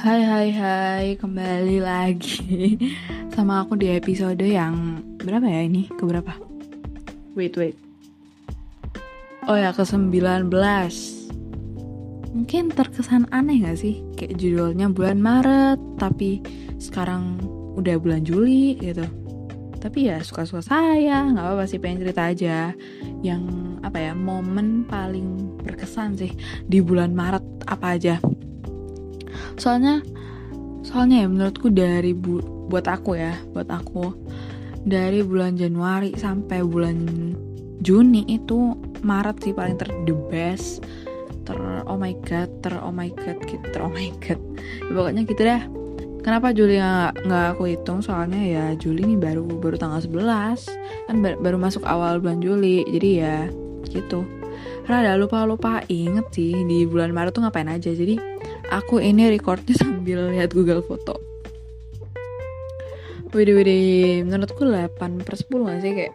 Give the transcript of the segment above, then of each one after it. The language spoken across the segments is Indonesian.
Hai hai hai, kembali lagi sama aku di episode yang berapa ya ini? Ke berapa? Wait wait. Oh ya ke 19 Mungkin terkesan aneh gak sih? Kayak judulnya bulan Maret Tapi sekarang udah bulan Juli gitu Tapi ya suka-suka saya nggak apa-apa sih pengen cerita aja Yang apa ya momen paling berkesan sih Di bulan Maret apa aja soalnya soalnya ya menurutku dari bu buat aku ya buat aku dari bulan Januari sampai bulan Juni itu Maret sih paling ter the best ter oh my god ter oh my god gitu ter oh my god. Ya, pokoknya gitu dah. Kenapa Juli nggak nggak aku hitung? Soalnya ya Juli ini baru baru tanggal 11 kan baru masuk awal bulan Juli jadi ya gitu. Karena ada lupa-lupa inget sih di bulan Maret tuh ngapain aja. Jadi aku ini recordnya sambil lihat Google Foto. Widih widih menurutku 8 per 10 gak sih kayak.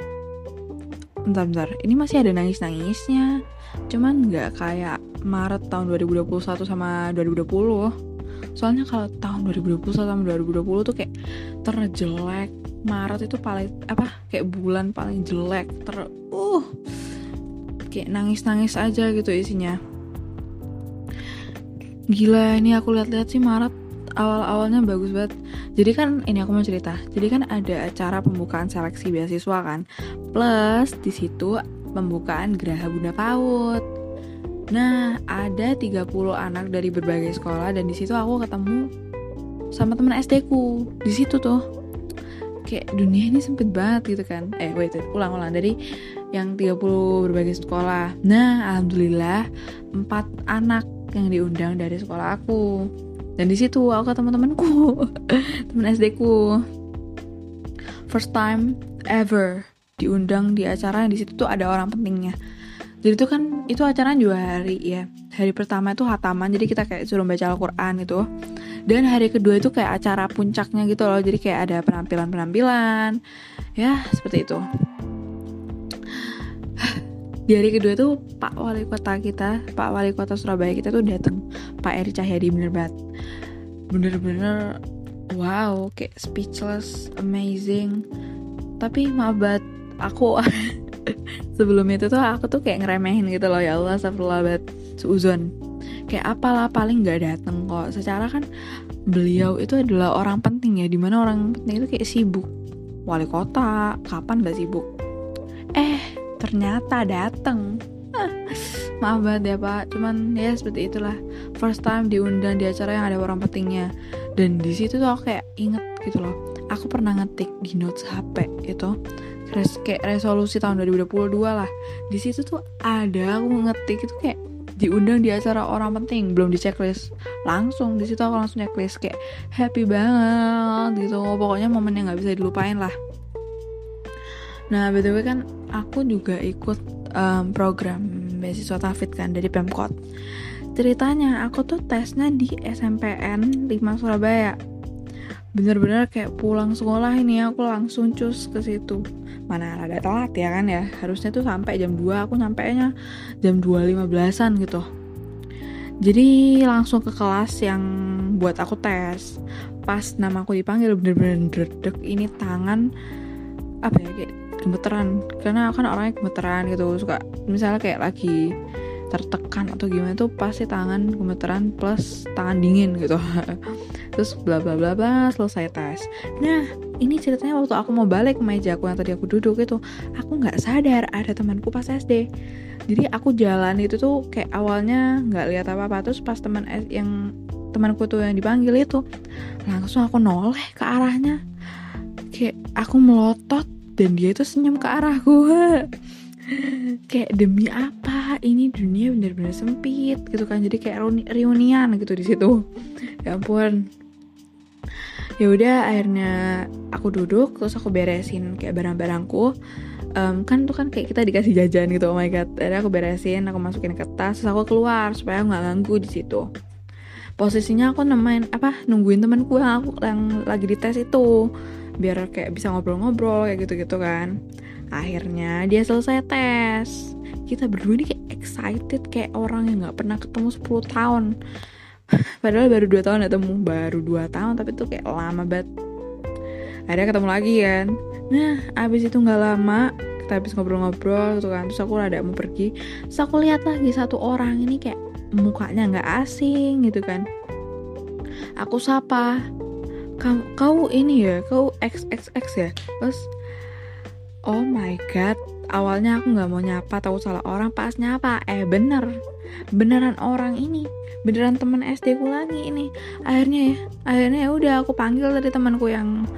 Bentar bentar. Ini masih ada nangis-nangisnya. Cuman gak kayak Maret tahun 2021 sama 2020 Soalnya kalau tahun 2021 sama 2020 tuh kayak terjelek. Maret itu paling apa kayak bulan paling jelek ter uh kayak nangis-nangis aja gitu isinya gila ini aku lihat-lihat sih Maret awal-awalnya bagus banget. Jadi kan ini aku mau cerita. Jadi kan ada acara pembukaan seleksi beasiswa kan. Plus di situ pembukaan Geraha Bunda PAUD nah ada 30 anak dari berbagai sekolah dan di situ aku ketemu sama temen SD ku. Di situ tuh. Kayak dunia ini sempit banget gitu kan. Eh wait, wait ulang-ulang. Dari yang 30 berbagai sekolah. Nah alhamdulillah empat anak yang diundang dari sekolah aku. Dan di situ aku ketemu temanku teman SD ku. First time ever diundang di acara yang di situ tuh ada orang pentingnya. Jadi itu kan itu acara dua hari ya. Hari pertama itu hataman jadi kita kayak suruh baca Al-Quran itu dan hari kedua itu kayak acara puncaknya gitu loh jadi kayak ada penampilan-penampilan. Ya seperti itu di hari kedua tuh Pak Wali Kota kita, Pak Wali Kota Surabaya kita tuh datang, Pak Eri Cahyadi bener banget, bener-bener wow, kayak speechless, amazing. Tapi maaf banget, aku sebelum itu tuh aku tuh kayak ngeremehin gitu loh ya Allah, astagfirullah banget, seuzon. Kayak apalah paling nggak dateng kok. Secara kan beliau itu adalah orang penting ya, di mana orang penting itu kayak sibuk. Wali kota, kapan gak sibuk? Eh, ternyata dateng. Maaf banget ya pak. Cuman ya seperti itulah. First time diundang di acara yang ada orang pentingnya dan di situ tuh aku kayak inget gitu loh. Aku pernah ngetik di notes HP itu res kayak resolusi tahun 2022 lah. Di situ tuh ada aku ngetik itu kayak diundang di acara orang penting. Belum di checklist langsung di situ aku langsung checklist kayak happy banget gitu. Pokoknya momen yang nggak bisa dilupain lah Nah, btw kan aku juga ikut um, program beasiswa Tafid kan dari Pemkot. Ceritanya aku tuh tesnya di SMPN 5 Surabaya. Bener-bener kayak pulang sekolah ini aku langsung cus ke situ. Mana ada telat ya kan ya. Harusnya tuh sampai jam 2, aku nyampe nya jam 2.15an gitu. Jadi langsung ke kelas yang buat aku tes. Pas nama aku dipanggil bener-bener dredek ini tangan apa ya kayak gemeteran. Karena kan orangnya gemeteran gitu suka misalnya kayak lagi tertekan atau gimana tuh pasti tangan gemeteran plus tangan dingin gitu. Terus bla bla bla bla selesai tes. Nah ini ceritanya waktu aku mau balik ke meja aku yang tadi aku duduk itu aku nggak sadar ada temanku pas SD jadi aku jalan itu tuh kayak awalnya nggak lihat apa apa terus pas teman yang temanku tuh yang dipanggil itu langsung aku noleh ke arahnya. Kayak aku melotot dan dia itu senyum ke arahku kayak demi apa? Ini dunia bener-bener sempit gitu kan. Jadi kayak reunian gitu di situ. Ya ampun. Ya udah akhirnya aku duduk terus aku beresin kayak barang-barangku. Um, kan tuh kan kayak kita dikasih jajan gitu oh my god. Akhirnya aku beresin aku masukin ke tas terus aku keluar supaya nggak ganggu di situ. Posisinya aku nemenin apa nungguin temanku yang yang lagi di tes itu biar kayak bisa ngobrol-ngobrol kayak gitu-gitu kan. Akhirnya dia selesai tes. Kita berdua ini kayak excited kayak orang yang nggak pernah ketemu 10 tahun. Padahal baru dua tahun ketemu baru dua tahun tapi tuh kayak lama banget. Akhirnya ketemu lagi kan. Nah abis itu nggak lama kita habis ngobrol-ngobrol gitu kan. Terus aku ada mau pergi. Terus aku lihat lagi satu orang ini kayak mukanya nggak asing gitu kan. Aku sapa kau, kau ini ya kau XXX ya? Terus oh my god awalnya aku nggak mau nyapa tahu salah orang pas nyapa. Eh bener. Beneran orang ini. Beneran teman SD ku lagi ini. Akhirnya ya akhirnya ya udah aku panggil tadi temanku yang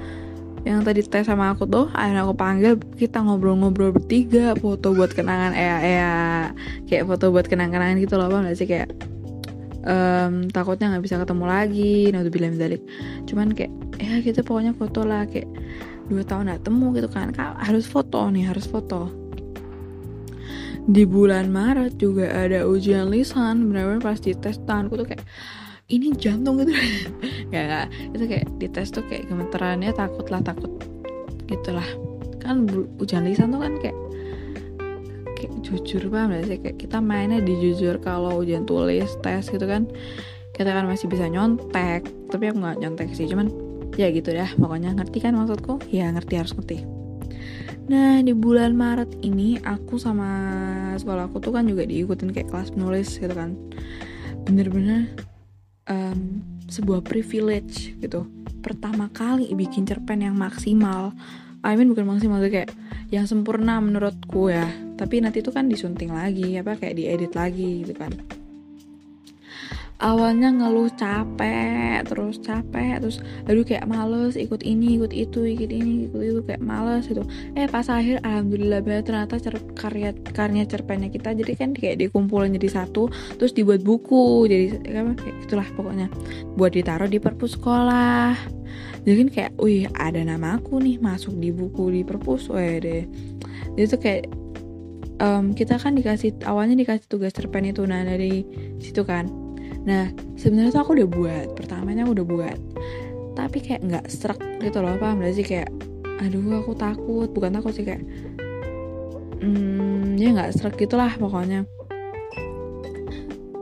yang tadi tes sama aku tuh. Akhirnya aku panggil kita ngobrol-ngobrol bertiga foto buat kenangan eh ya kayak foto buat kenang-kenangan gitu loh bang sih? Kayak um, takutnya nggak bisa ketemu lagi udah bilang balik. Cuman kayak ya kita pokoknya foto lah kayak dua tahun gak temu gitu kan. Harus foto nih harus foto. Di bulan Maret juga ada ujian lisan benar-benar pas di tes tanganku tuh kayak ini jantung gitu. Nggak nggak. Itu kayak di tes tuh kayak gemeterannya takut lah takut. Gitulah kan ujian lisan tuh kan kayak jujur banget sih? Kayak kita mainnya di jujur kalau ujian tulis tes gitu kan. Kita kan masih bisa nyontek tapi aku nggak nyontek sih. Cuman ya gitu dah. Pokoknya ngerti kan maksudku? Ya ngerti harus ngerti. Nah di bulan Maret ini aku sama sekolah aku tuh kan juga diikutin kayak kelas menulis gitu kan. Bener-bener um, sebuah privilege gitu. Pertama kali bikin cerpen yang maksimal I mean bukan maksimal tuh kayak yang sempurna menurutku ya. Tapi nanti tuh kan disunting lagi apa kayak diedit lagi gitu kan awalnya ngeluh capek terus capek terus aduh kayak males ikut ini ikut itu ikut ini ikut itu kayak males gitu. Eh pas akhir alhamdulillah banget ternyata cer karya karya cerpennya kita jadi kan kayak dikumpulin jadi satu terus dibuat buku jadi apa kayak itulah pokoknya. Buat ditaruh di perpus sekolah. Jadi kan kayak wih ada nama aku nih masuk di buku di perpus weh deh. Jadi tuh kayak um, kita kan dikasih awalnya dikasih tugas cerpen itu nah dari situ kan Nah, sebenarnya tuh aku udah buat, pertamanya aku udah buat. Tapi kayak nggak serak gitu loh, paham gak sih kayak aduh aku takut, bukan takut sih kayak hmm, ya nggak serak gitulah pokoknya.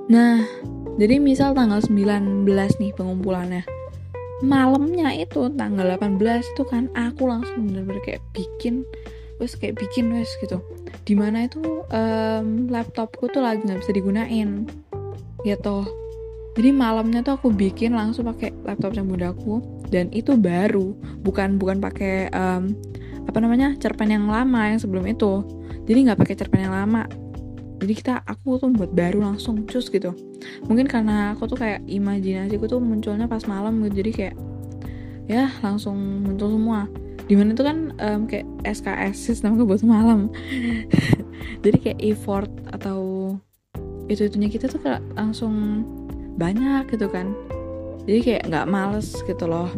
Nah, jadi misal tanggal 19 nih pengumpulannya. Malamnya itu tanggal 18 itu kan aku langsung bener-bener kayak bikin wes kayak bikin wes gitu di mana itu um, laptopku tuh lagi nggak bisa digunain gitu jadi malamnya tuh aku bikin langsung pakai laptopnya bundaku dan itu baru bukan bukan pakai um, apa namanya cerpen yang lama yang sebelum itu. Jadi nggak pakai cerpen yang lama. Jadi kita aku tuh buat baru langsung cus gitu. Mungkin karena aku tuh kayak imajinasiku tuh munculnya pas malam gitu. Jadi kayak ya langsung muncul semua. Di mana itu kan um, kayak SKS sistem buat malam. Jadi kayak effort atau itu itunya kita tuh kayak langsung banyak gitu kan. Jadi kayak nggak males gitu loh.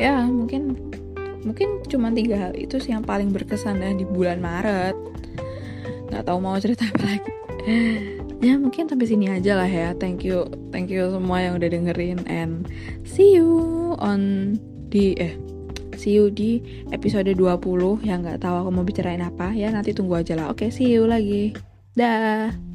Ya mungkin mungkin cuma tiga hal itu sih yang paling berkesan ya di bulan Maret. Nggak tahu mau cerita apa lagi. Ya mungkin sampai sini aja lah ya. Thank you thank you semua yang udah dengerin and see you on di eh see you di episode 20 yang nggak tahu aku mau bicarain apa. Ya nanti tunggu aja lah. Oke okay, see you lagi. Dah